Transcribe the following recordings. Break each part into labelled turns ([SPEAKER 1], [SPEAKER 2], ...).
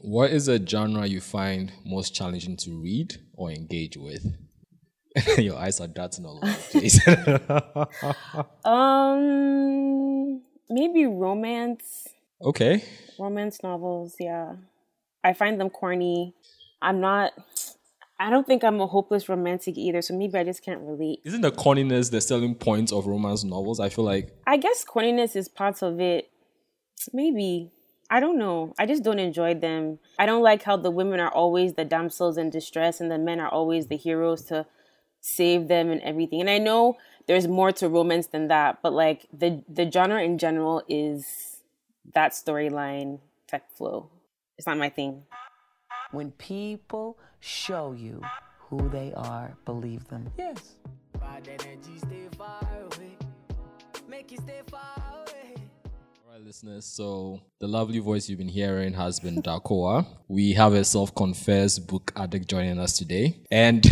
[SPEAKER 1] What is a genre you find most challenging to read or engage with? Your eyes are darting all over the place.
[SPEAKER 2] um, maybe romance.
[SPEAKER 1] Okay.
[SPEAKER 2] Romance novels, yeah. I find them corny. I'm not. I don't think I'm a hopeless romantic either, so maybe I just can't relate.
[SPEAKER 1] Isn't the corniness the selling point of romance novels? I feel like.
[SPEAKER 2] I guess corniness is part of it. Maybe. I don't know. I just don't enjoy them. I don't like how the women are always the damsels in distress and the men are always the heroes to save them and everything. And I know there's more to romance than that, but like the the genre in general is that storyline type flow. It's not my thing.
[SPEAKER 3] When people show you who they are, believe them.
[SPEAKER 1] Yes. Listeners. So the lovely voice you've been hearing has been Darkowaa. We have a self-confessed book addict joining us today. And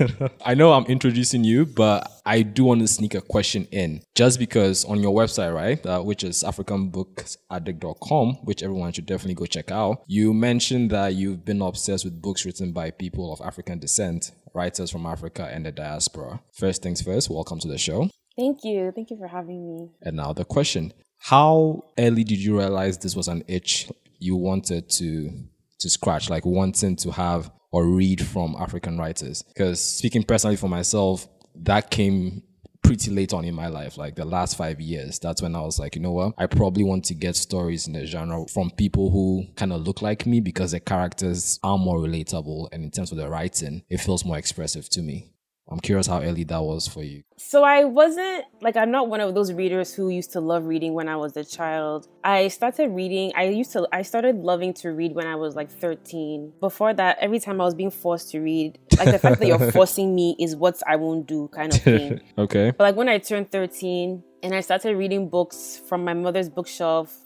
[SPEAKER 1] I know I'm introducing you, but I do want to sneak a question in just because on your website, right, uh, which is africanbooksaddict.com, which everyone should definitely go check out. You mentioned that you've been obsessed with books written by people of African descent, writers from Africa and the diaspora. First things first, welcome to the show.
[SPEAKER 2] Thank you. Thank you for having me.
[SPEAKER 1] And now the question how early did you realize this was an itch you wanted to to scratch, like wanting to have or read from African writers? Because speaking personally for myself, that came pretty late on in my life, like the last five years. That's when I was like, you know what? I probably want to get stories in the genre from people who kind of look like me because the characters are more relatable. And in terms of the writing, it feels more expressive to me. I'm curious how early that was for you.
[SPEAKER 2] So I wasn't like I'm not one of those readers who used to love reading when I was a child. I started reading. I used to I started loving to read when I was like 13. Before that, every time I was being forced to read, like the fact that you're forcing me is what I won't do kind of thing.
[SPEAKER 1] okay.
[SPEAKER 2] But like when I turned 13 and I started reading books from my mother's bookshelf,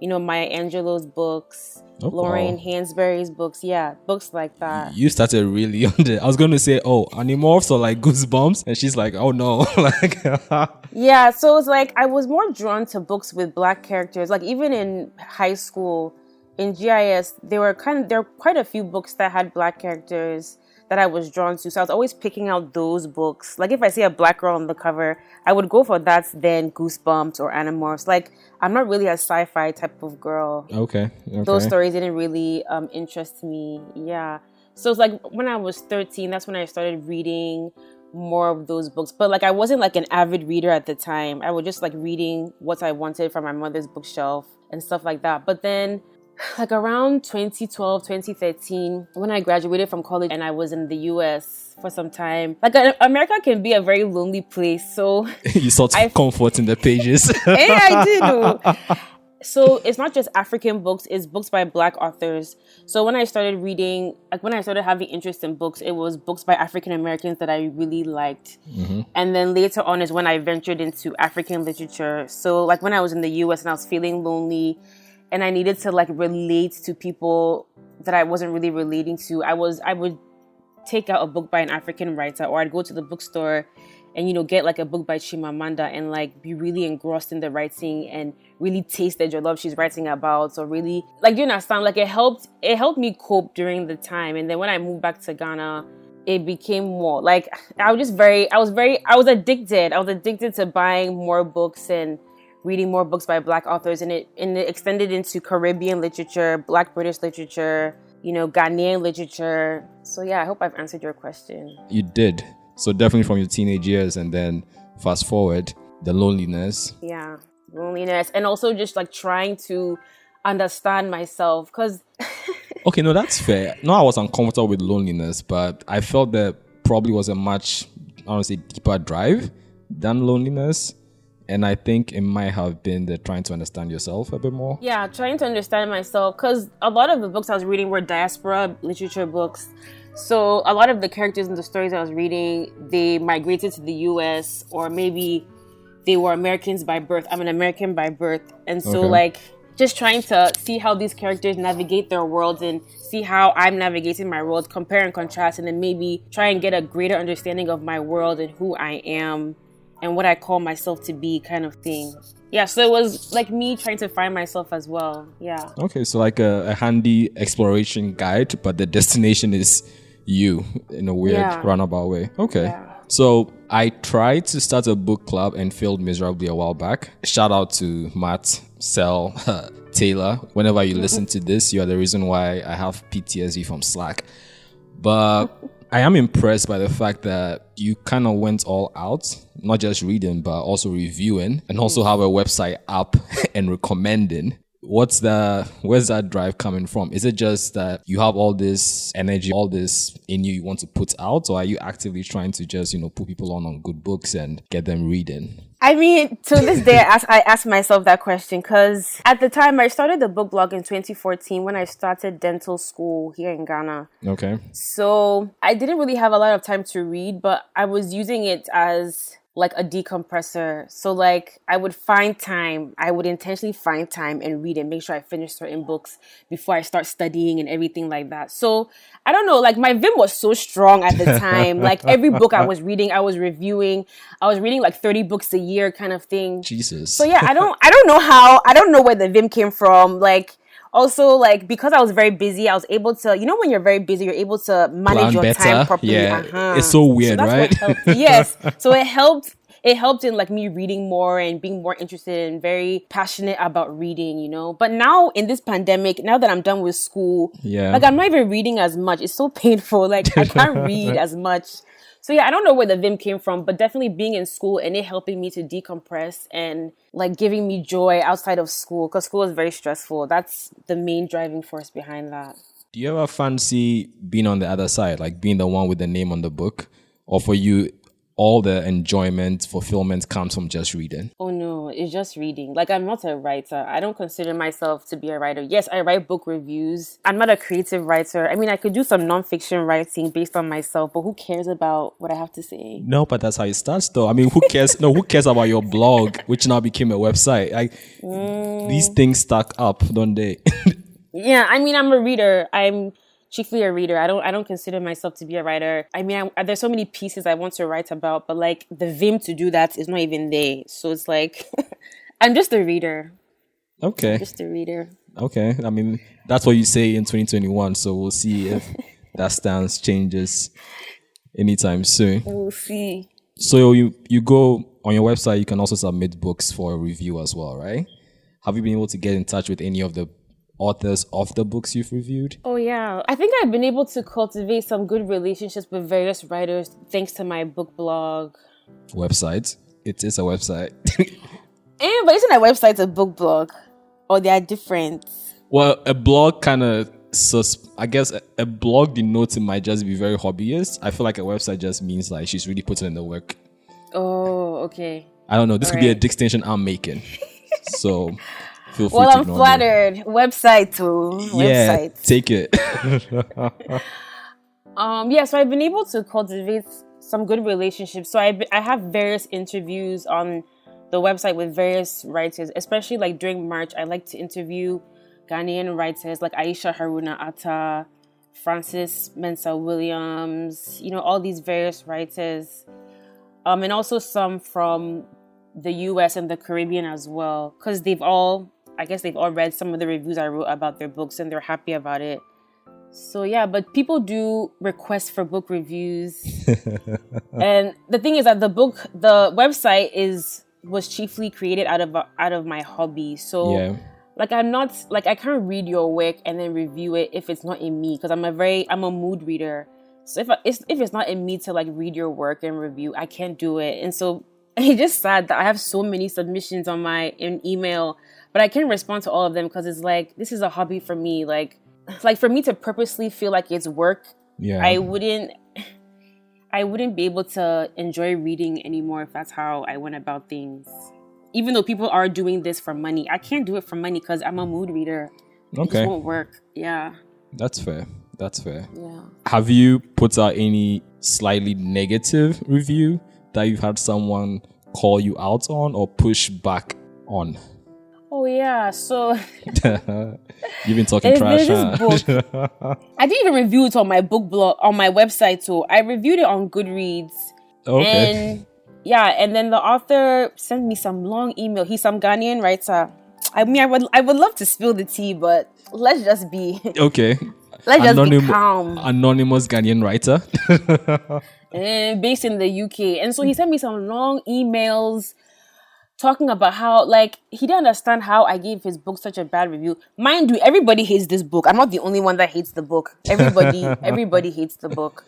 [SPEAKER 2] you know, Maya Angelou's books, oh, Lorraine wow. Hansberry's books. Yeah, books like that.
[SPEAKER 1] You started really on the. I was going to say, oh, Animorphs or like Goosebumps, and she's like, oh no, like.
[SPEAKER 2] yeah, so it's like I was more drawn to books with black characters. Like even in high school, in GIS, there were kind of there were quite a few books that had black characters that I was drawn to. So I was always picking out those books. Like if I see a black girl on the cover, I would go for that then Goosebumps or Animorphs. Like I'm not really a sci-fi type of girl.
[SPEAKER 1] Okay.
[SPEAKER 2] okay. Those stories didn't really um, interest me. Yeah. So it's like when I was 13, that's when I started reading more of those books. But like I wasn't like an avid reader at the time. I was just like reading what I wanted from my mother's bookshelf and stuff like that. But then like around 2012 2013 when i graduated from college and i was in the us for some time like america can be a very lonely place so
[SPEAKER 1] you sought I, comfort in the pages.
[SPEAKER 2] Hey i did so it's not just african books it's books by black authors. So when i started reading like when i started having interest in books it was books by african americans that i really liked. Mm-hmm. and then later on is when i ventured into african literature. So like when i was in the us and i was feeling lonely and I needed to like relate to people that I wasn't really relating to. I was I would take out a book by an African writer or I'd go to the bookstore and you know get like a book by Chimamanda and like be really engrossed in the writing and really taste the love she's writing about. So really like you understand? Like it helped it helped me cope during the time. And then when I moved back to Ghana it became more like I was just very I was very I was addicted. I was addicted to buying more books and reading more books by black authors and it and it extended into Caribbean literature, black British literature, you know, Ghanaian literature. So yeah, I hope I've answered your question.
[SPEAKER 1] You did. So definitely from your teenage years and then fast forward, the loneliness.
[SPEAKER 2] Yeah. Loneliness and also just like trying to understand myself cuz
[SPEAKER 1] Okay, no, that's fair. No, I was uncomfortable with loneliness, but I felt that probably was a much I don't say deeper drive than loneliness and I think it might have been the trying to understand yourself a bit more.
[SPEAKER 2] Yeah, trying to understand myself because a lot of the books I was reading were diaspora literature books. So a lot of the characters in the stories I was reading, they migrated to the U.S. or maybe they were Americans by birth. I'm an American by birth, and so okay. like just trying to see how these characters navigate their worlds and see how I'm navigating my world, compare and contrast, and then maybe try and get a greater understanding of my world and who I am and what I call myself to be kind of thing. Yeah, so it was like me trying to find myself as well. Yeah.
[SPEAKER 1] Okay, so like a, a handy exploration guide, but the destination is you in a weird
[SPEAKER 2] Yeah.
[SPEAKER 1] roundabout way. Okay.
[SPEAKER 2] Yeah.
[SPEAKER 1] So I tried to start a book club and failed miserably a while back. Shout out to Matt, Sel, Taylor. Whenever you listen to this, you are the reason why I have PTSD from Slack. But I am impressed by the fact that you kind of went all out, not just reading, but also reviewing and also have a website up and recommending. What's the, where's that drive coming from? Is it just that you have all this energy, all this in you you want to put out, or are you actively trying to just, you know, put people on on good books and get them reading?
[SPEAKER 2] I mean, to this day, I ask, I ask myself that question because at the time I started the book blog in 2014 when I started dental school here in Ghana.
[SPEAKER 1] Okay.
[SPEAKER 2] So I didn't really have a lot of time to read, but I was using it as like a decompressor. So like I would find time, I would intentionally find time and read and make sure I finish certain books before I start studying and everything like that. So I don't know, like my Vim was so strong at the time. like every book I was reading, I was reviewing. I was reading like 30 books a year kind of thing.
[SPEAKER 1] Jesus.
[SPEAKER 2] So yeah, I don't I don't know how I don't know where the Vim came from. Like also like because I was very busy, I was able to you know when you're very busy, you're able to manage
[SPEAKER 1] Plan
[SPEAKER 2] your
[SPEAKER 1] better.
[SPEAKER 2] time properly.
[SPEAKER 1] Yeah.
[SPEAKER 2] Uh-huh.
[SPEAKER 1] It's so weird,
[SPEAKER 2] what
[SPEAKER 1] right?
[SPEAKER 2] yes. So it helped it helped in like me reading more and being more interested and very passionate about reading, you know. But now in this pandemic, now that I'm done with school,
[SPEAKER 1] Yeah.
[SPEAKER 2] like I'm not even reading as much. It's so painful. Like I can't read as much. So yeah, I don't know where the Vim came from, but definitely being in school and it helping me to decompress and like giving me joy outside of school because school is very stressful. That's the main driving force behind that.
[SPEAKER 1] Do you ever fancy being on the other side, like being the one with the name on the book? Or for you, all the enjoyment, fulfillment comes from just reading?
[SPEAKER 2] Oh no, it's just reading. Like I'm not a writer. I don't consider myself to be a writer. Yes, I write book reviews. I'm not a creative writer. I mean, I could do some nonfiction writing based on myself, but who cares about what I have to say?
[SPEAKER 1] No, but that's how it starts, though. I mean, who cares? no, who cares about your blog, which now became a website? Like, these mm. things stack up, don't they?
[SPEAKER 2] Yeah, I mean, I'm a reader. I'm chiefly a reader. I don't I don't consider myself to be a writer. I mean, I, there's so many pieces I want to write about, but like the vim to do that is not even there. So it's like I'm just a reader.
[SPEAKER 1] okay.
[SPEAKER 2] Just a reader.
[SPEAKER 1] Okay. I mean, that's what you say in 2021. So we'll see if that stance changes anytime soon.
[SPEAKER 2] We'll see.
[SPEAKER 1] So you you go on your website. You can also submit books for review as well, right? Have you been able to get in touch with any of the authors of the books you've reviewed?
[SPEAKER 2] Oh yeah, I think I've been able to cultivate some good relationships with various writers thanks to my book blog.
[SPEAKER 1] Website. It is a website.
[SPEAKER 2] And eh, but isn't a website a book blog, or they are different?
[SPEAKER 1] well, a blog kind of. Sus- I guess a, a blog denotes it might just be very hobbyist. I feel like a website just means like she's really putting in the work.
[SPEAKER 2] Oh, okay.
[SPEAKER 1] I don't know. This could be a distinction I'm making. So feel free
[SPEAKER 2] Well, I'm flattered. Website too.
[SPEAKER 1] Yeah,
[SPEAKER 2] Website.
[SPEAKER 1] take it.
[SPEAKER 2] Um, yeah, so I've been able to cultivate some good relationships. So I I have various interviews on the website with various writers, especially like during March. I like to interview Ghanaian writers like Ayesha Harruna Attah, Frances Mensah Williams, you know, all these various writers, um, and also some from the U.S. and the Caribbean as well, because they've all, I guess, they've all read some of the reviews I wrote about their books and they're happy about it. So yeah, but people do request for book reviews. and the thing is that the book the website is was chiefly created out of out of my hobby. So
[SPEAKER 1] yeah.
[SPEAKER 2] like I'm not like I can't read your work and then review it if it's not in me because I'm a very I'm a mood reader. So if I, it's, if it's not in me to like read your work and review, I can't do it. And so it's just sad that I have so many submissions on my in email, but I can't respond to all of them because it's like this is a hobby for me. Like like for me to purposely feel like it's work,
[SPEAKER 1] Yeah.
[SPEAKER 2] I wouldn't I wouldn't be able to enjoy reading anymore if that's how I went about things. Even though people are doing this for money, I can't do it for money because I'm a mood reader. It
[SPEAKER 1] okay.
[SPEAKER 2] just won't work. Yeah,
[SPEAKER 1] That's fair. That's fair.
[SPEAKER 2] yeah.
[SPEAKER 1] Have you put out any slightly negative review that you've had someone call you out on or push back on?
[SPEAKER 2] Yeah. So
[SPEAKER 1] You've been talking trash,
[SPEAKER 2] there's
[SPEAKER 1] huh?
[SPEAKER 2] this I didn't even review it on my book blog on my website. So I reviewed it on Goodreads.
[SPEAKER 1] okay.
[SPEAKER 2] And yeah, and then the author sent me some long email. He's some Ghanaian writer. I mean, I would I would love to spill the tea, but let's just be
[SPEAKER 1] Okay.
[SPEAKER 2] let's just be calm.
[SPEAKER 1] Anonymous Ghanaian writer.
[SPEAKER 2] and eh, based in the UK. And so he sent me some long emails talking about how like he didn't understand how I gave his book such a bad review. Mind you, everybody hates this book. I'm not the only one that hates the book. Everybody everybody hates the book.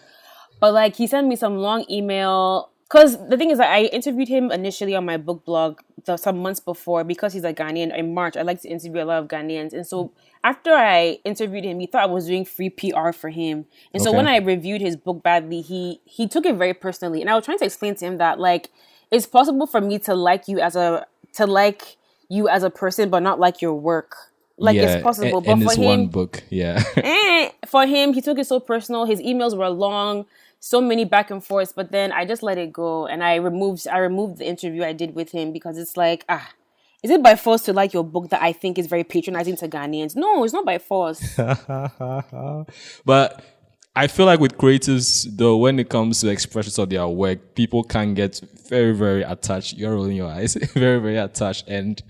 [SPEAKER 2] But like he sent me some long email because the thing is that I interviewed him initially on my book blog the, some months before because he's a Ghanaian in March. I like to interview a lot of Ghanaians. And so after I interviewed him, he thought I was doing free PR for him. And so when I reviewed his book badly, he he took it very personally. And I was trying to explain to him that like it's possible for me to like you as a to like you as a person but not like your work. Like
[SPEAKER 1] yeah,
[SPEAKER 2] it's possible.
[SPEAKER 1] And,
[SPEAKER 2] but
[SPEAKER 1] and
[SPEAKER 2] for him
[SPEAKER 1] one book, yeah.
[SPEAKER 2] eh, for him, he took it so personal. His emails were long, so many back and forth. But then I just let it go, and I removed I removed the interview I did with him because it's like ah. Is it by force to like your book that I think is very patronizing to Ghanaians? No, it's not by force.
[SPEAKER 1] but I feel like with creators, though, when it comes to expressions of their work, people can get very, very attached. You're rolling your eyes, very, very attached and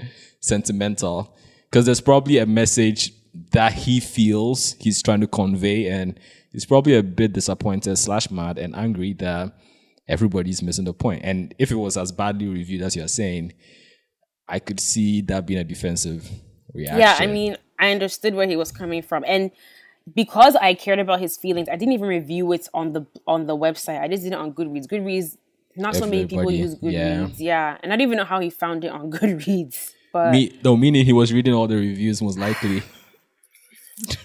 [SPEAKER 1] sentimental. Because there's probably a message that he feels he's trying to convey, and he's probably a bit disappointed, slash mad, and angry that everybody's missing the point. And if it was as badly reviewed as you're saying, I could see that being a defensive reaction.
[SPEAKER 2] yeah, I mean, I understood where he was coming from, and because I cared about his feelings, I didn't even review it on the on the website. I just did it on Goodreads. Goodreads, not so many people use. Goodreads. Yeah. and I don't even know how he found it on Goodreads. But
[SPEAKER 1] Me, no, meaning he was reading all the reviews most likely.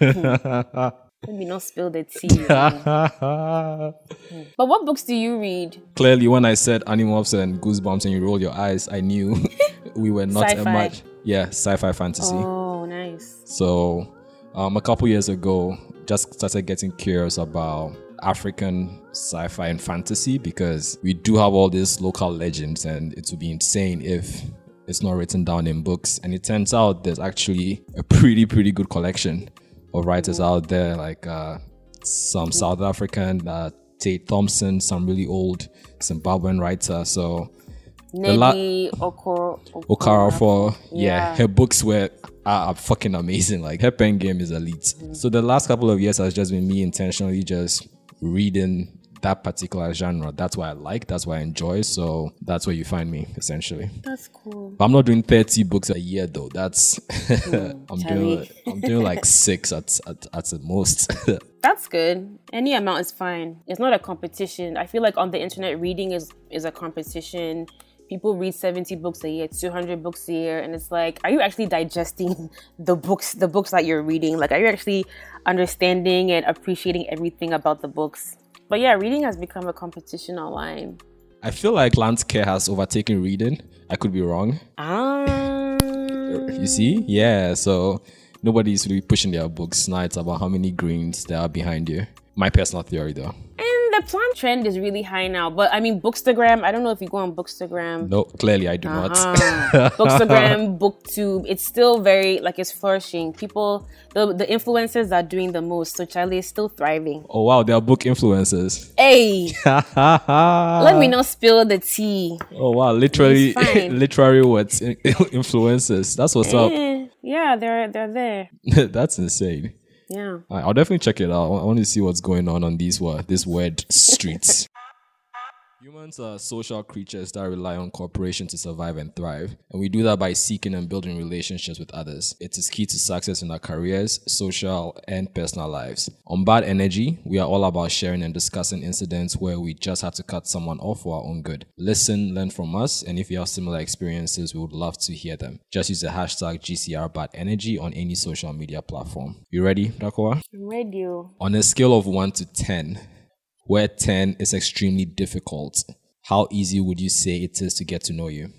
[SPEAKER 2] let me not spill the tea. but what books do you read?
[SPEAKER 1] Clearly, when I said Animorphs and Goosebumps and you roll your eyes, I knew we were not a
[SPEAKER 2] Sci-fi.
[SPEAKER 1] much. Yeah, sci-fi fantasy.
[SPEAKER 2] Oh, nice.
[SPEAKER 1] So, um, a couple years ago, just started getting curious about African sci-fi and fantasy because we do have all these local legends, and it would be insane if it's not written down in books. And it turns out there's actually a pretty, pretty good collection of writers out there, like uh, some South African, uh, Tade Thompson, some really old Zimbabwean writer. So la-
[SPEAKER 2] Nnedi Okoro.
[SPEAKER 1] Okorafor yeah,
[SPEAKER 2] Yeah.
[SPEAKER 1] her books were are, fucking amazing. Like her pen game is elite. So the last couple of years has just been me intentionally just reading that particular genre. That's what I like. That's what I enjoy. So that's where you find me essentially.
[SPEAKER 2] That's cool.
[SPEAKER 1] But I'm not doing 30 books a year though. That's I'm doing I'm doing like six at at, at the most.
[SPEAKER 2] That's good. Any amount is fine. It's not a competition. I feel like on the internet, reading is is a competition. People read 70 books a year, 200 books a year, and it's like, are you actually digesting the books, the books that you're reading? Like, are you actually understanding and appreciating everything about the books? But yeah, reading has become a competition online.
[SPEAKER 1] I feel like plant care has overtaken reading. I could be wrong.
[SPEAKER 2] Ah,
[SPEAKER 1] You see? Yeah. So nobody's really pushing their books. Now it's about how many greens there are behind you. My personal theory, though.
[SPEAKER 2] The plant trend is really high now. But I mean, Bookstagram. I don't know if you go on Bookstagram.
[SPEAKER 1] No, clearly I do not.
[SPEAKER 2] Uh, Bookstagram, BookTube, it's still very like it's flourishing. People, the the influencers are doing the most. So Charlie is still thriving.
[SPEAKER 1] oh wow, they are book influencers.
[SPEAKER 2] Hey, let me not spill the tea.
[SPEAKER 1] Oh wow, literally, literary words, influencers. That's what's up.
[SPEAKER 2] Eh, yeah, they're they're there.
[SPEAKER 1] That's insane.
[SPEAKER 2] Yeah.
[SPEAKER 1] I'll definitely check it out. I want to see what's going on on these what this weird streets. Humans are social creatures that rely on cooperation to survive and thrive, and we do that by seeking and building relationships with others. It is key to success in our careers, social, and personal lives. On Bad Energy, we are all about sharing and discussing incidents where we just had to cut someone off for our own good. Listen, learn from us, and if you have similar experiences, we would love to hear them. Just use the hashtag GCRBadEnergy on any social media platform. You ready, Darkowaa?
[SPEAKER 2] Radio. Oh.
[SPEAKER 1] On a scale of 1 to 10, where 10 is extremely difficult, how easy would you say it is to get to know you?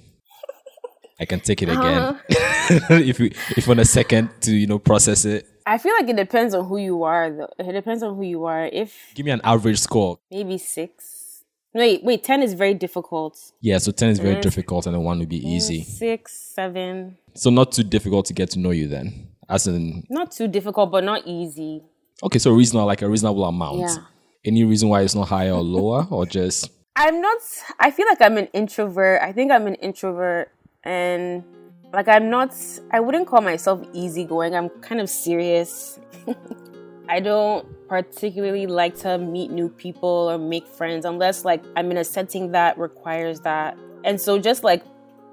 [SPEAKER 1] I can take it again. Uh-huh. if you if want a second to, you know, process it.
[SPEAKER 2] I feel like it depends on who you are. Though. It depends on who you are. If
[SPEAKER 1] Give me an average score.
[SPEAKER 2] maybe six. Wait, wait. Ten is very difficult.
[SPEAKER 1] Yeah, so 10 is very mm. difficult and then 1 would be easy.
[SPEAKER 2] Six, seven.
[SPEAKER 1] So not too difficult to get to know you then. As in
[SPEAKER 2] Not too difficult, but not easy.
[SPEAKER 1] okay, so reasonable like a reasonable amount.
[SPEAKER 2] Yeah.
[SPEAKER 1] Any reason why it's not higher or lower or just
[SPEAKER 2] I'm not. I feel like I'm an introvert. I think I'm an introvert, and like I'm not. I wouldn't call myself easygoing. I'm kind of serious. I don't particularly like to meet new people or make friends unless like I'm in a setting that requires that. And so just like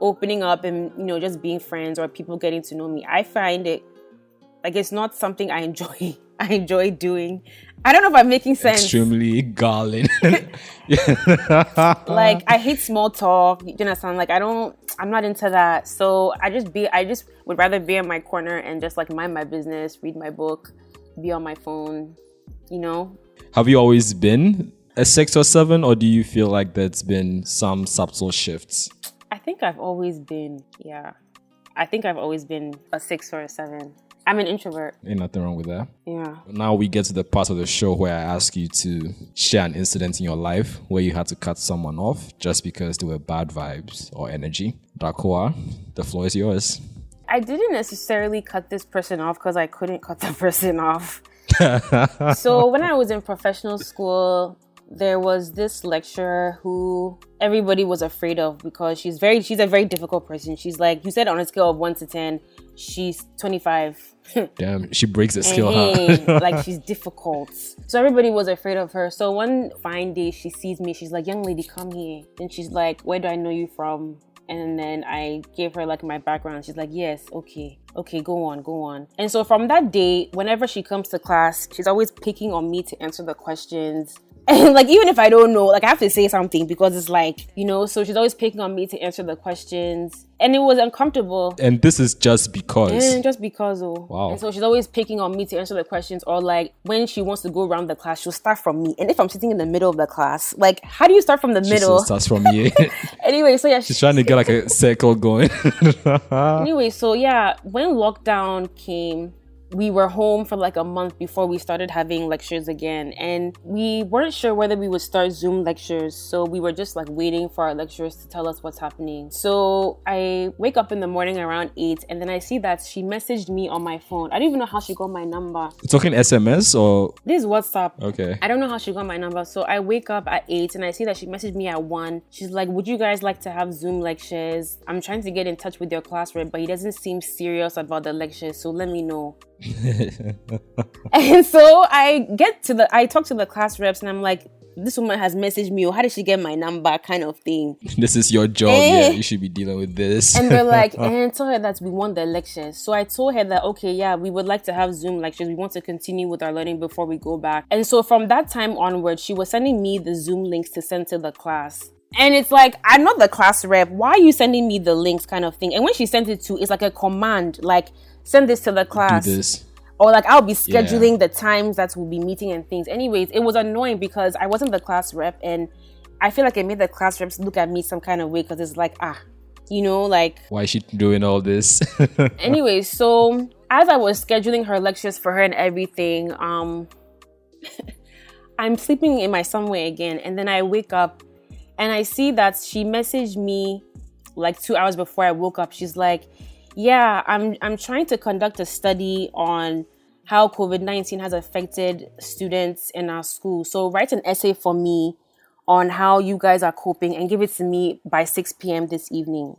[SPEAKER 2] opening up and you know just being friends or people getting to know me, I find it like it's not something I enjoy. I enjoy doing. I don't know if I'm making sense.
[SPEAKER 1] Extremely galling.
[SPEAKER 2] like I hate small talk. You understand? Like I don't. I'm not into that. So I just be. I just would rather be in my corner and just like mind my business, read my book, be on my phone. You know.
[SPEAKER 1] Have you always been a six or seven, or do you feel like there's been some subtle shifts?
[SPEAKER 2] I think I've always been. Yeah. I think I've always been a six or a seven. I'm an introvert.
[SPEAKER 1] Ain't nothing wrong with that.
[SPEAKER 2] Yeah.
[SPEAKER 1] Now we get to the part of the show where I ask you to share an incident in your life where you had to cut someone off just because there were bad vibes or energy. Darkowaa, the floor is yours.
[SPEAKER 2] I didn't necessarily cut this person off because I couldn't cut the person off. so when I was in professional school, there was this lecturer who everybody was afraid of because she's very she's a very difficult person. She's like you said on a scale of 1 to 10, she's 25.
[SPEAKER 1] Damn, she breaks the scale, huh?
[SPEAKER 2] like she's difficult. So everybody was afraid of her. So one fine day she sees me, she's like, "Young lady, come here." And she's like, "Where do I know you from?" And then I gave her like my background. She's like, "Yes, okay." Okay, go on, go on. And so from that day, whenever she comes to class, she's always picking on me to answer the questions. And like even if I don't know, like I have to say something because it's like, you know, so she's always picking on me to answer the questions. And it was uncomfortable.
[SPEAKER 1] And this is just because.
[SPEAKER 2] And just because oh.
[SPEAKER 1] Wow.
[SPEAKER 2] And so she's always picking on me to answer the questions or like when she wants to go around the class, she'll start from me. And if I'm sitting in the middle of the class, like how do you start from the
[SPEAKER 1] She
[SPEAKER 2] middle?
[SPEAKER 1] starts from me.
[SPEAKER 2] anyway, so yeah,
[SPEAKER 1] She's trying to get like a circle going.
[SPEAKER 2] anyway, so yeah, when lockdown came, we were home for like a month before we started having lectures again. And we weren't sure whether we would start Zoom lectures. So we were just like waiting for our lecturers to tell us what's happening. So I wake up in the morning around 8 and then I see that she messaged me on my phone. I don't even know how she got my number.
[SPEAKER 1] Talking SMS or
[SPEAKER 2] This is WhatsApp.
[SPEAKER 1] okay.
[SPEAKER 2] I don't know how she got my number. So I wake up at 8 and I see that she messaged me at 1. She's like, Would you guys like to have Zoom lectures? I'm trying to get in touch with your class rep, but he doesn't seem serious about the lectures. So let me know. and so I get to the, I talk to the class reps and I'm like, this woman has messaged me, or how did she get my number, kind of thing.
[SPEAKER 1] This is your job.
[SPEAKER 2] Eh.
[SPEAKER 1] Yeah, you should be dealing with this.
[SPEAKER 2] And they're like, and tell her that we want the lectures. So I told her that, okay, yeah, we would like to have Zoom lectures. We want to continue with our learning before we go back. And so from that time onward, she was sending me the Zoom links to send to the class. And it's like, I'm not the class rep. Why are you sending me the links kind of thing? And when she sent it to, it's like a command, like, send this to the
[SPEAKER 1] do
[SPEAKER 2] class
[SPEAKER 1] this.
[SPEAKER 2] or like I'll be scheduling the times that we'll be meeting and things. Anyways, it was annoying because I wasn't the class rep, and I feel like it made the class reps look at me some kind of way because it's like ah, you know, like
[SPEAKER 1] Why is she doing all this?
[SPEAKER 2] Anyway, so as I was scheduling her lectures for her and everything, um, I'm sleeping in my somewhere again, and then I wake up and I see that she messaged me like two hours before I woke up. She's like, "Yeah, I'm I'm trying to conduct a study on." How COVID 19 has affected students in our school. So, write an essay for me on how you guys are coping and give it to me by 6 p.m. this evening.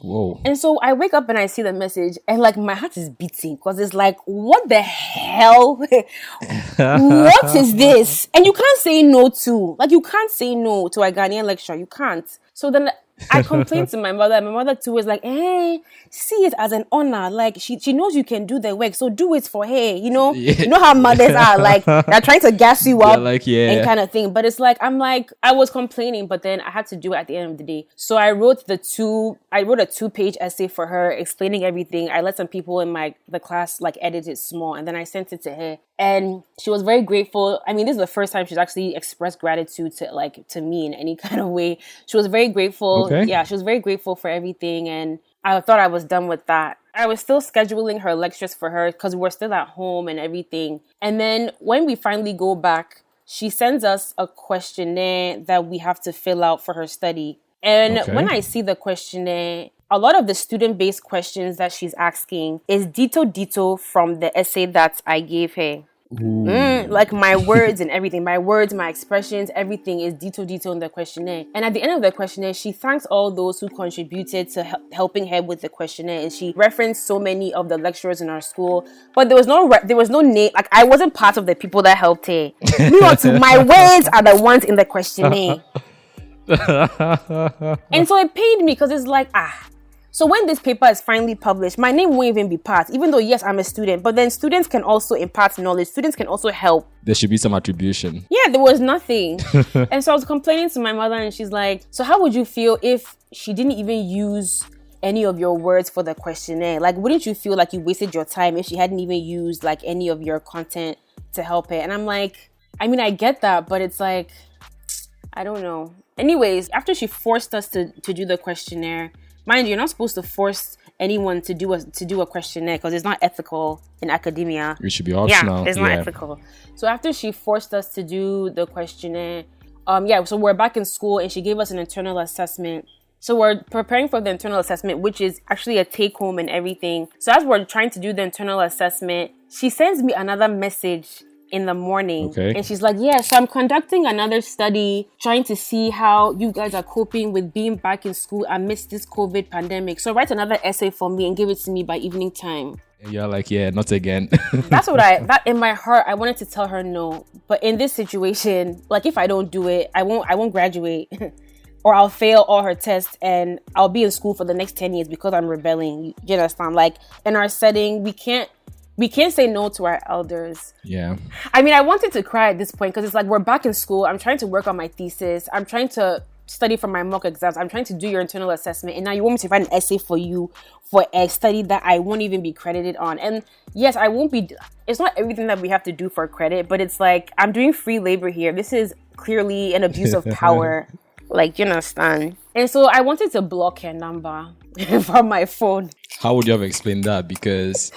[SPEAKER 1] Whoa.
[SPEAKER 2] And so I wake up and I see the message, and like my heart is beating because it's like, what the hell? what is this? And you can't say no to, like, you can't say no to a Ghanaian lecture. You can't. So then I complained to my mother. My mother too was like, "Eh, see it as an honor. Like she she knows you can do the work, so do it for her. You know, you know how mothers are. Like they're trying to gas you up,
[SPEAKER 1] like, yeah.
[SPEAKER 2] and kind of thing. But it's like I'm like I was complaining, but then I had to do it at the end of the day. So I wrote the two. I wrote a two page essay for her explaining everything. I let some people in my the class like edit it small, and then I sent it to her. And she was very grateful. I mean, this is the first time she's actually expressed gratitude to like to me in any kind of way. She was very grateful.
[SPEAKER 1] Okay.
[SPEAKER 2] Yeah, she was very grateful for everything, and I thought I was done with that. I was still scheduling her lectures for her because we're still at home and everything. And then when we finally go back, she sends us a questionnaire that we have to fill out for her study. And
[SPEAKER 1] Okay.
[SPEAKER 2] when I see the questionnaire, a lot of the student based questions that she's asking is dito dito from the essay that I gave her. Mm, like my words and everything, my words, my expressions, everything is detail, detail in the questionnaire. And at the end of the questionnaire, she thanks all those who contributed to hel- helping her with the questionnaire. And she referenced so many of the lecturers in our school, but there was no re- there was no name. Like I wasn't part of the people that helped her. Me or to my words are the ones in the questionnaire. and so it paid me because it's like ah so when this paper is finally published, my name won't even be part, even though yes, I'm a student. But then students can also impart knowledge. Students can also help.
[SPEAKER 1] There should be some attribution.
[SPEAKER 2] Yeah, there was nothing. and so I was complaining to my mother, and she's like, "So how would you feel if she didn't even use any of your words for the questionnaire? Like, wouldn't you feel like you wasted your time if she hadn't even used like any of your content to help it?" And I'm like, I mean, I get that, but it's like, I don't know. Anyways, after she forced us to to do the questionnaire mind you, you're not supposed to force anyone to do a to do a questionnaire because it's not ethical in academia.
[SPEAKER 1] It should be optional.
[SPEAKER 2] Yeah, it's not ethical. So after she forced us to do the questionnaire, um, yeah, so we're back in school and she gave us an internal assessment. So we're preparing for the internal assessment, which is actually a take home and everything. So as we're trying to do the internal assessment, she sends me another message in the morning.
[SPEAKER 1] Okay.
[SPEAKER 2] And she's like, Yeah, so I'm conducting another study trying to see how you guys are coping with being back in school amidst this COVID pandemic. So write another essay for me and give it to me by evening time.
[SPEAKER 1] And you're like, yeah, not again.
[SPEAKER 2] That's what I that in my heart I wanted to tell her no. But in this situation, like if I don't do it, I won't I won't graduate. or I'll fail all her tests and I'll be in school for the next 10 years because I'm rebelling. You understand? Like in our setting, we can't we can't say no to our elders.
[SPEAKER 1] yeah.
[SPEAKER 2] I mean, I wanted to cry at this point because it's like we're back in school. I'm trying to work on my thesis. I'm trying to study for my mock exams. I'm trying to do your internal assessment. And now you want me to write an essay for you for a study that I won't even be credited on. And yes, I won't be, it's not everything that we have to do for credit, but it's like I'm doing free labor here. This is clearly an abuse of power. like, you understand? And so I wanted to block her number from my phone.
[SPEAKER 1] How would you have explained that? Because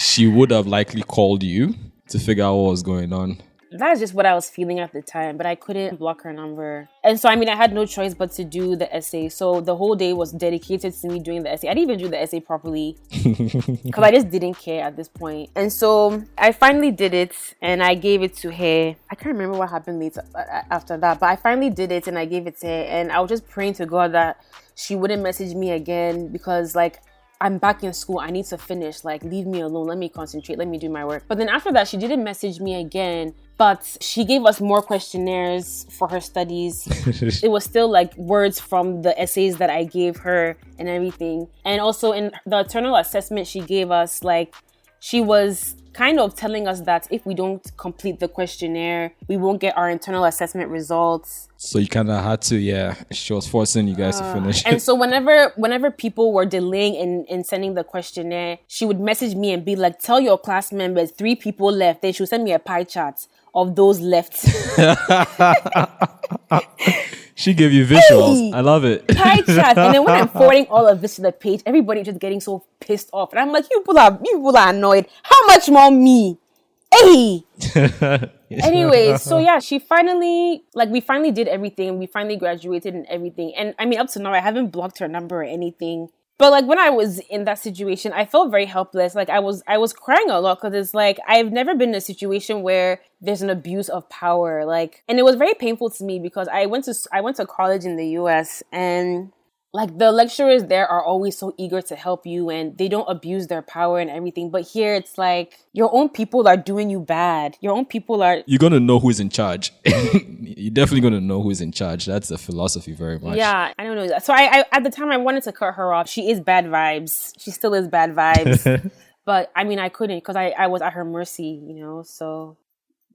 [SPEAKER 1] she would have likely called you to figure out what was going on.
[SPEAKER 2] that's just what I was feeling at the time, but I couldn't block her number. And so, I mean, I had no choice but to do the essay. So the whole day was dedicated to me doing the essay. I didn't even do the essay properly because I just didn't care at this point. And so I finally did it and I gave it to her. I can't remember what happened later uh, after that, but I finally did it and I gave it to her. And I was just praying to God that she wouldn't message me again because, like, I'm back in school. I need to finish. Like, leave me alone. Let me concentrate. Let me do my work. But then after that, she didn't message me again. But she gave us more questionnaires for her studies. it was still like words from the essays that I gave her and everything. And also in the internal assessment she gave us, like, she was kind of telling us that if we don't complete the questionnaire, we won't get our internal assessment results.
[SPEAKER 1] So you kind of had to, yeah. She was forcing you guys to uh, finish.
[SPEAKER 2] And so whenever whenever people were delaying in, in sending the questionnaire, she would message me and be like, "Tell your class members three people left." Then she would send me a pie chart of those left.
[SPEAKER 1] she gave you visuals.
[SPEAKER 2] Hey!
[SPEAKER 1] I love it.
[SPEAKER 2] pie chart. And then when I'm forwarding all of this to the page, everybody just getting so pissed off. And I'm like, you people are you people are annoyed. How much more me? Hey. Anyway, so yeah, she finally like we finally did everything. We finally graduated and everything. And I mean up to now I haven't blocked her number or anything. But like when I was in that situation, I felt very helpless. Like I was I was crying a lot because it's like I've never been in a situation where there's an abuse of power. Like and it was very painful to me because I went to I went to college in the US and like the lecturers there are always so eager to help you and they don't abuse their power and everything but here it's like your own people are doing you bad your own people are
[SPEAKER 1] You're going to know who's in charge. You're definitely going to know who's in charge. That's the philosophy very much.
[SPEAKER 2] yeah i don't know so I, I at the time i wanted to cut her off she is bad vibes she still is bad vibes but i mean i couldn't because I, I was at her mercy you know so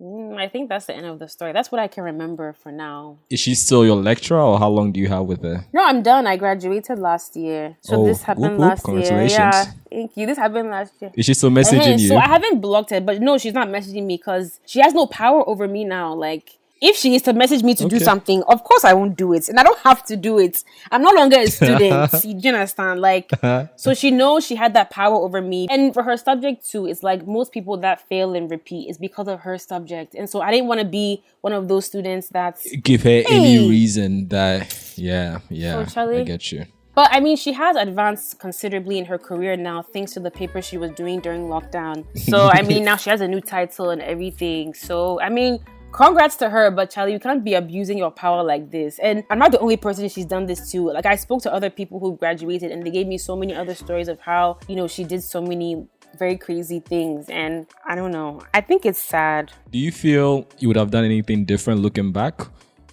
[SPEAKER 2] mm, i think that's the end of the story. That's what i can remember for now.
[SPEAKER 1] Is she still your lecturer or how long do you have with her?
[SPEAKER 2] no i'm done. I graduated last year. So
[SPEAKER 1] Oh,
[SPEAKER 2] this happened
[SPEAKER 1] whoop, whoop,
[SPEAKER 2] last year. Yeah. Thank you. This happened last year.
[SPEAKER 1] Is she still messaging
[SPEAKER 2] Eh,
[SPEAKER 1] you?
[SPEAKER 2] So I haven't blocked her, but no, she's not messaging me because she has no power over me now. Like, if she is to message me to do something, of course I won't do it, and I don't have to do it. I'm no longer a student. you do understand? Like, so she knows she had that power over me, and for her subject too, it's like most people that fail and repeat is because of her subject, and so I didn't want to be one of those students that's
[SPEAKER 1] Give her any reason that, yeah, yeah.
[SPEAKER 2] So,
[SPEAKER 1] I get you.
[SPEAKER 2] But I mean, she has advanced considerably in her career now, thanks to the paper she was doing during lockdown. So I mean, now she has a new title and everything. So I mean, congrats to her, but Charlie, you can't be abusing your power like this. And I'm not the only person she's done this to. Like I spoke to other people who graduated and they gave me so many other stories of how, you know, she did so many very crazy things and I don't know. I think it's sad.
[SPEAKER 1] Do you feel you would have done anything different looking back?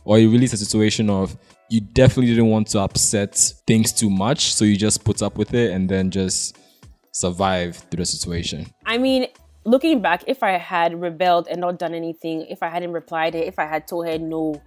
[SPEAKER 1] Or you really a situation of you definitely didn't want to upset things too much, so you just put up with it and then just survive through the situation?
[SPEAKER 2] I mean, looking back, if I had rebelled and not done anything, if I hadn't replied it, if I had told her no,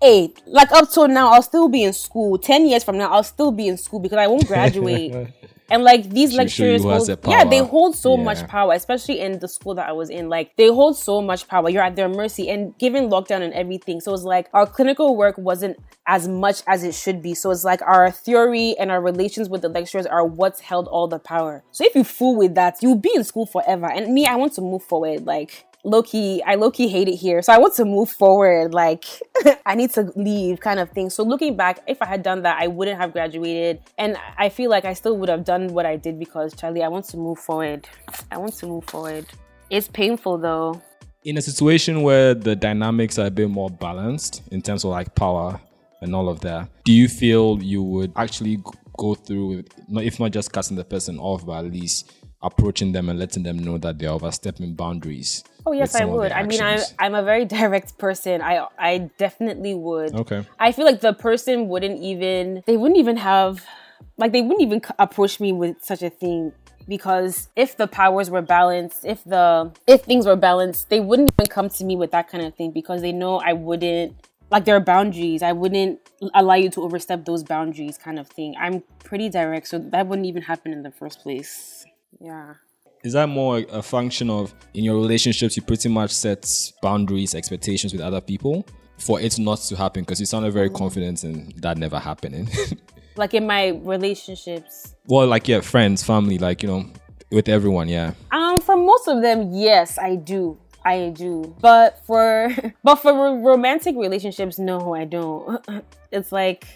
[SPEAKER 2] hey, like up till now, I'll still be in school. 10 years from now, I'll still be in school because I won't graduate. and like these
[SPEAKER 1] Should show you
[SPEAKER 2] lecturers hold, yeah they hold so
[SPEAKER 1] Yeah.
[SPEAKER 2] much power especially in the school that i was in. Like they hold so much power. You're at their mercy. And given lockdown and everything so it's like our clinical work wasn't as much as it should be. So it's like our theory and our relations with the lecturers are what's held all the power. So if you fool with that you'll be in school forever. And me i want to move forward. Like low-key i low-key hate it here. So i want to move forward like i need to leave kind of thing. So looking back if i had done that i wouldn't have graduated. And i feel like i still would have done what i did because charlie i want to move forward. I want to move forward. It's painful though.
[SPEAKER 1] In a situation where the dynamics are a bit more balanced in terms of like power and all of that, do you feel you would actually go through if not just cutting the person off, but at least approaching them and letting them know that they're overstepping boundaries?
[SPEAKER 2] oh yes i would i mean I,
[SPEAKER 1] actions?
[SPEAKER 2] i'm a very direct person i i definitely would
[SPEAKER 1] Okay.
[SPEAKER 2] I feel like the person wouldn't even they wouldn't even have like they wouldn't even approach me with such a thing because if the powers were balanced, if the if things were balanced, they wouldn't even come to me with that kind of thing because they know I wouldn't like there are boundaries. I wouldn't allow you to overstep those boundaries kind of thing. I'm pretty direct, so that wouldn't even happen in the first place. Yeah.
[SPEAKER 1] Is that more a function of in your relationships, you pretty much set boundaries, expectations with other people for it not to happen? Because you sounded very confident in that never happening.
[SPEAKER 2] Like in my relationships,
[SPEAKER 1] well, like, yeah, friends, family, like, you know, with everyone, yeah.
[SPEAKER 2] Um, for most of them, yes, I do. I do. But for but for romantic relationships, no, I don't. It's like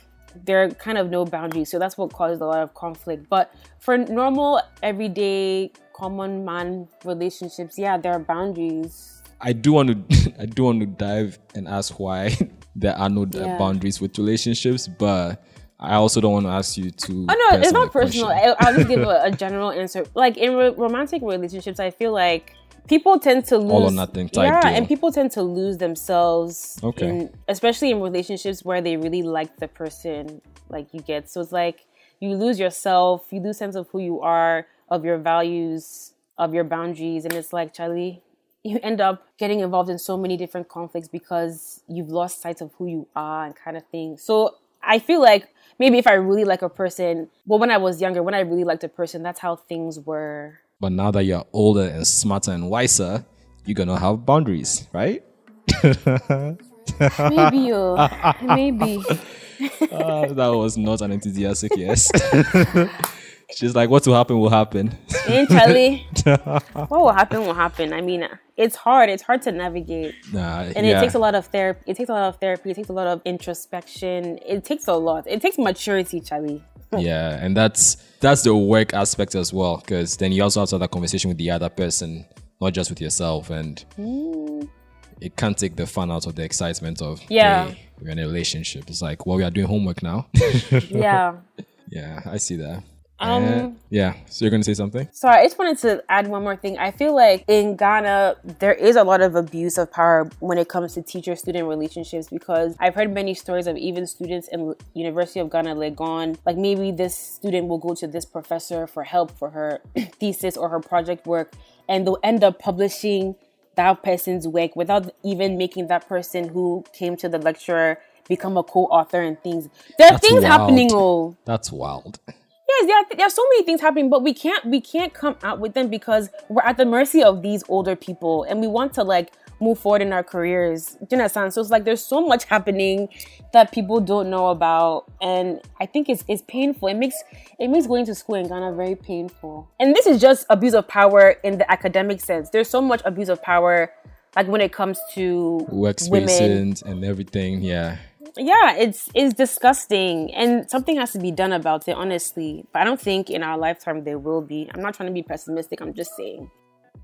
[SPEAKER 2] there are kind of no boundaries, so that's what caused a lot of conflict. But for normal, everyday, common man relationships, yeah, there are boundaries.
[SPEAKER 1] I do want to I do want to dive and ask why there are no
[SPEAKER 2] Yeah.
[SPEAKER 1] boundaries with relationships, but I also don't want to ask you to.
[SPEAKER 2] Oh no, it's not personal. I'll just give a, a general answer. Like in ro- romantic relationships, I feel like people tend to lose
[SPEAKER 1] All or nothing type
[SPEAKER 2] yeah,
[SPEAKER 1] deal.
[SPEAKER 2] and people tend to lose themselves.
[SPEAKER 1] Okay.
[SPEAKER 2] in- especially in relationships where they really like the person, like you get. So it's like you lose yourself, you lose sense of who you are, of your values, of your boundaries, and it's like Charlie. You end up getting involved in so many different conflicts because you've lost sight of who you are and kind of thing. So I feel like maybe if I really like a person, well, when I was younger, when I really liked a person, that's how things were.
[SPEAKER 1] But now that you're older and smarter and wiser, you're gonna have boundaries, right?
[SPEAKER 2] Maybe, oh, maybe.
[SPEAKER 1] Uh, that was not an enthusiastic yes. She's like, what will happen will happen.
[SPEAKER 2] Charlie? what will happen will happen. I mean, it's hard. It's hard to navigate, and
[SPEAKER 1] yeah.
[SPEAKER 2] it takes a lot of therapy. It takes a lot of therapy. It takes a lot of introspection. It takes a lot. It takes maturity, Charlie.
[SPEAKER 1] Yeah, and that's that's the work aspect as well, because then you also have to have that conversation with the other person, not just with yourself, and it can't take the fun out of the excitement of
[SPEAKER 2] Yeah.
[SPEAKER 1] hey, we're in a relationship. It's like, well, we are doing homework now.
[SPEAKER 2] Yeah.
[SPEAKER 1] yeah, I see that.
[SPEAKER 2] Um,
[SPEAKER 1] yeah, so you're gonna say something?
[SPEAKER 2] Sorry, I just wanted to add one more thing. I feel like in Ghana, there is a lot of abuse of power when it comes to teacher student relationships because I've heard many stories of even students in University of Ghana Legon. Like maybe this student will go to this professor for help for her thesis or her project work, and they'll end up publishing that person's work without even making that person who came to the lecturer become a co-author and things. There are
[SPEAKER 1] That's
[SPEAKER 2] things
[SPEAKER 1] wild.
[SPEAKER 2] happening, oh.
[SPEAKER 1] That's wild.
[SPEAKER 2] Yes, there, there's so many things happening, but we can't we can't come out with them because we're at the mercy of these older people, and we want to like move forward in our careers. Do you understand? So it's like there's so much happening that people don't know about, and I think it's it's painful. It makes it makes going to school in Ghana very painful. And this is just abuse of power in the academic sense. There's so much abuse of power, like when it comes to women
[SPEAKER 1] Workspaces and everything. Yeah.
[SPEAKER 2] Yeah, it's it's disgusting, and something has to be done about it. Honestly, but I don't think in our lifetime there will be. I'm not trying to be pessimistic. I'm just saying.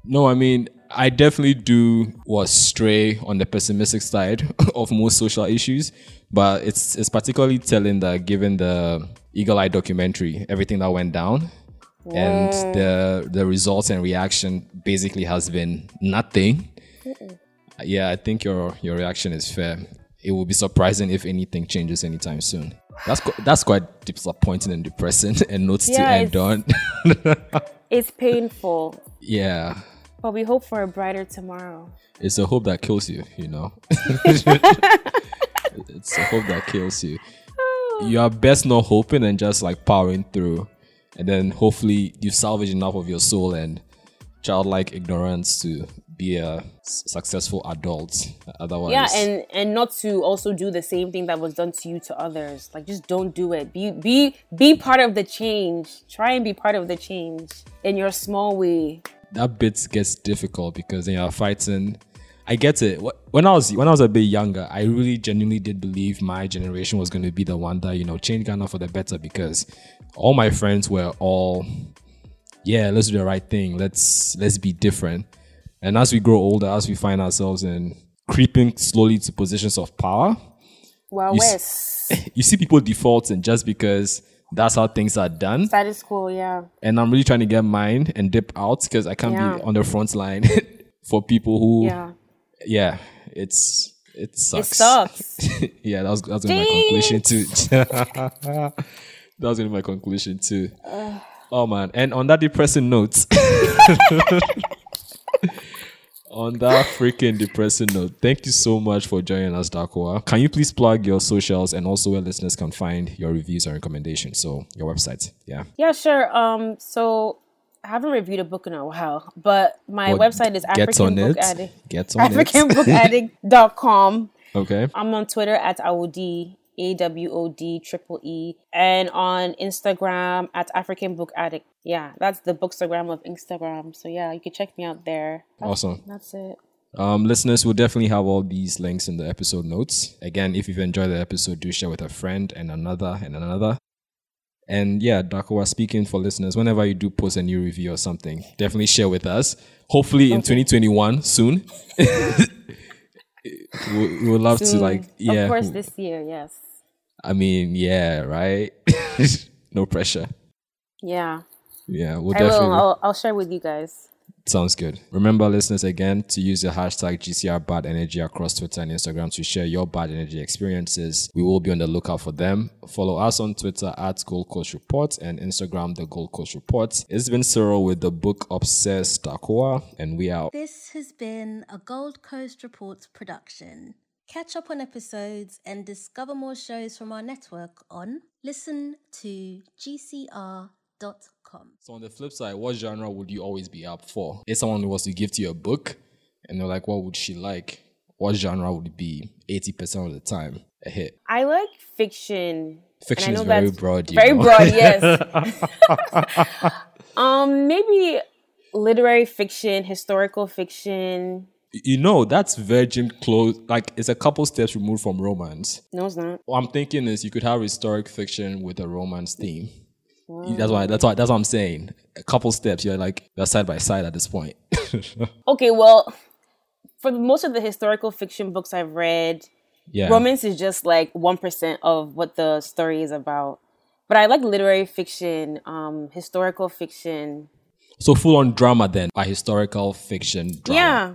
[SPEAKER 1] No, I mean, I definitely do was stray on the pessimistic side of most social issues, but it's it's particularly telling that given the Eagle Eye documentary, everything that went down, and the the results and reaction basically has been nothing. Yeah, I think your your reaction is fair. It will be surprising if anything changes anytime soon. That's qu- that's quite disappointing and depressing, and notes to end on.
[SPEAKER 2] It's painful,
[SPEAKER 1] yeah,
[SPEAKER 2] but we hope for a brighter tomorrow.
[SPEAKER 1] it's a hope that kills you. You know, it's a hope that kills you. Oh. You are best not hoping and just like powering through, and then hopefully you salvage enough of your soul and childlike ignorance to be a successful adult. Otherwise,
[SPEAKER 2] Yeah, and and not to also do the same thing that was done to you to others. Like just don't do it. Be be be part of the change. Try and be part of the change in your small way.
[SPEAKER 1] that bit gets difficult because you're fighting. I get it. When I was when I was a bit younger, I really genuinely did believe my generation was going to be the one that you know change Ghana for the better because all my friends were all, yeah, let's do the right thing. Let's let's be different. And as we grow older, as we find ourselves in creeping slowly to positions of power,
[SPEAKER 2] Well,
[SPEAKER 1] You
[SPEAKER 2] West.
[SPEAKER 1] you see people defaulting just because that's how things are done
[SPEAKER 2] Status quo, yeah.
[SPEAKER 1] and I'm really trying to get mine and dip out because I can't
[SPEAKER 2] Yeah.
[SPEAKER 1] be on the front line for people who, yeah,
[SPEAKER 2] Yeah.
[SPEAKER 1] it's it sucks.
[SPEAKER 2] It
[SPEAKER 1] sucks.
[SPEAKER 2] sucks.
[SPEAKER 1] yeah, that was that was gonna be my conclusion too. that was gonna be my conclusion too. oh man, and on that depressing note. On that freaking depressing note, thank you so much for joining us, Darkowaa. Can you please plug your socials and also where listeners can find your reviews and recommendations? So your website, yeah.
[SPEAKER 2] yeah, sure. Um, so I haven't reviewed a book in a while, but my
[SPEAKER 1] Well,
[SPEAKER 2] website is
[SPEAKER 1] get
[SPEAKER 2] African
[SPEAKER 1] on
[SPEAKER 2] Book
[SPEAKER 1] it.
[SPEAKER 2] Addict.
[SPEAKER 1] Get on it.
[SPEAKER 2] AfricanBookAddict.com.
[SPEAKER 1] Okay.
[SPEAKER 2] I'm on Twitter at Awodi, A W O D triple E, and on Instagram at African Book Addict. Yeah, that's the bookstagram of Instagram. So yeah, you can check me out there. That's,
[SPEAKER 1] Awesome.
[SPEAKER 2] That's it.
[SPEAKER 1] Um, listeners we'll definitely have all these links in the episode notes. Again, if you've enjoyed the episode, do share with a friend and another and another. And yeah, Darkowaa speaking for listeners, whenever you do post a new review or something, definitely share with us. Hopefully in 2021 soon. we, we would love to like yeah.
[SPEAKER 2] Of course, this year, yes.
[SPEAKER 1] I mean, yeah, right? no pressure.
[SPEAKER 2] Yeah.
[SPEAKER 1] Yeah, we'll
[SPEAKER 2] I
[SPEAKER 1] definitely
[SPEAKER 2] will. I'll, I'll share with you guys.
[SPEAKER 1] Sounds good. Remember, listeners, again, to use the hashtag GCR Bad Energy across Twitter and Instagram to share your bad energy experiences. We will be on the lookout for them. Follow us on Twitter at Gold Coast Report and Instagram, The Gold Coast Report. It's been Cyril with the book Obsessed Darkowaa, and we out.
[SPEAKER 4] This has been a Gold Coast Reports production. Catch up on episodes and discover more shows from our network on listen to gcr.com.
[SPEAKER 1] So, on the flip side, what genre would you always be up for? If someone was to give to you a book and they're like, what would she like? What genre would be 80% of the time a hit?
[SPEAKER 2] I like fiction.
[SPEAKER 1] Fiction is very broad.
[SPEAKER 2] Very
[SPEAKER 1] know?
[SPEAKER 2] broad, yes. um, maybe literary fiction, historical fiction.
[SPEAKER 1] You know that's virgin close like it's a couple steps removed from romance
[SPEAKER 2] No, it's not.
[SPEAKER 1] what i'm thinking is you could have historic fiction with a romance theme that's why that's why that's what i'm saying a couple steps you're like you're side by side at this point
[SPEAKER 2] Okay, well, for most of the historical fiction books I've read,
[SPEAKER 1] yeah
[SPEAKER 2] romance is just like 1% of what the story is about. But I like literary fiction, um, historical fiction.
[SPEAKER 1] so full on drama then by historical fiction drama.
[SPEAKER 2] Yeah.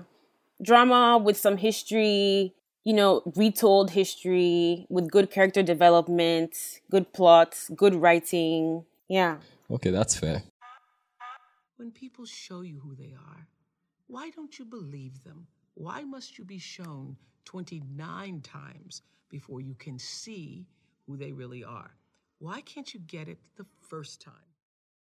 [SPEAKER 2] Drama with some history, you know, retold history with good character development, good plots, good writing. Yeah.
[SPEAKER 1] okay that's fair
[SPEAKER 3] When people show you who they are, why don't you believe them? Why must you be shown 29 times before you can see who they really are? Why can't you get it the first time?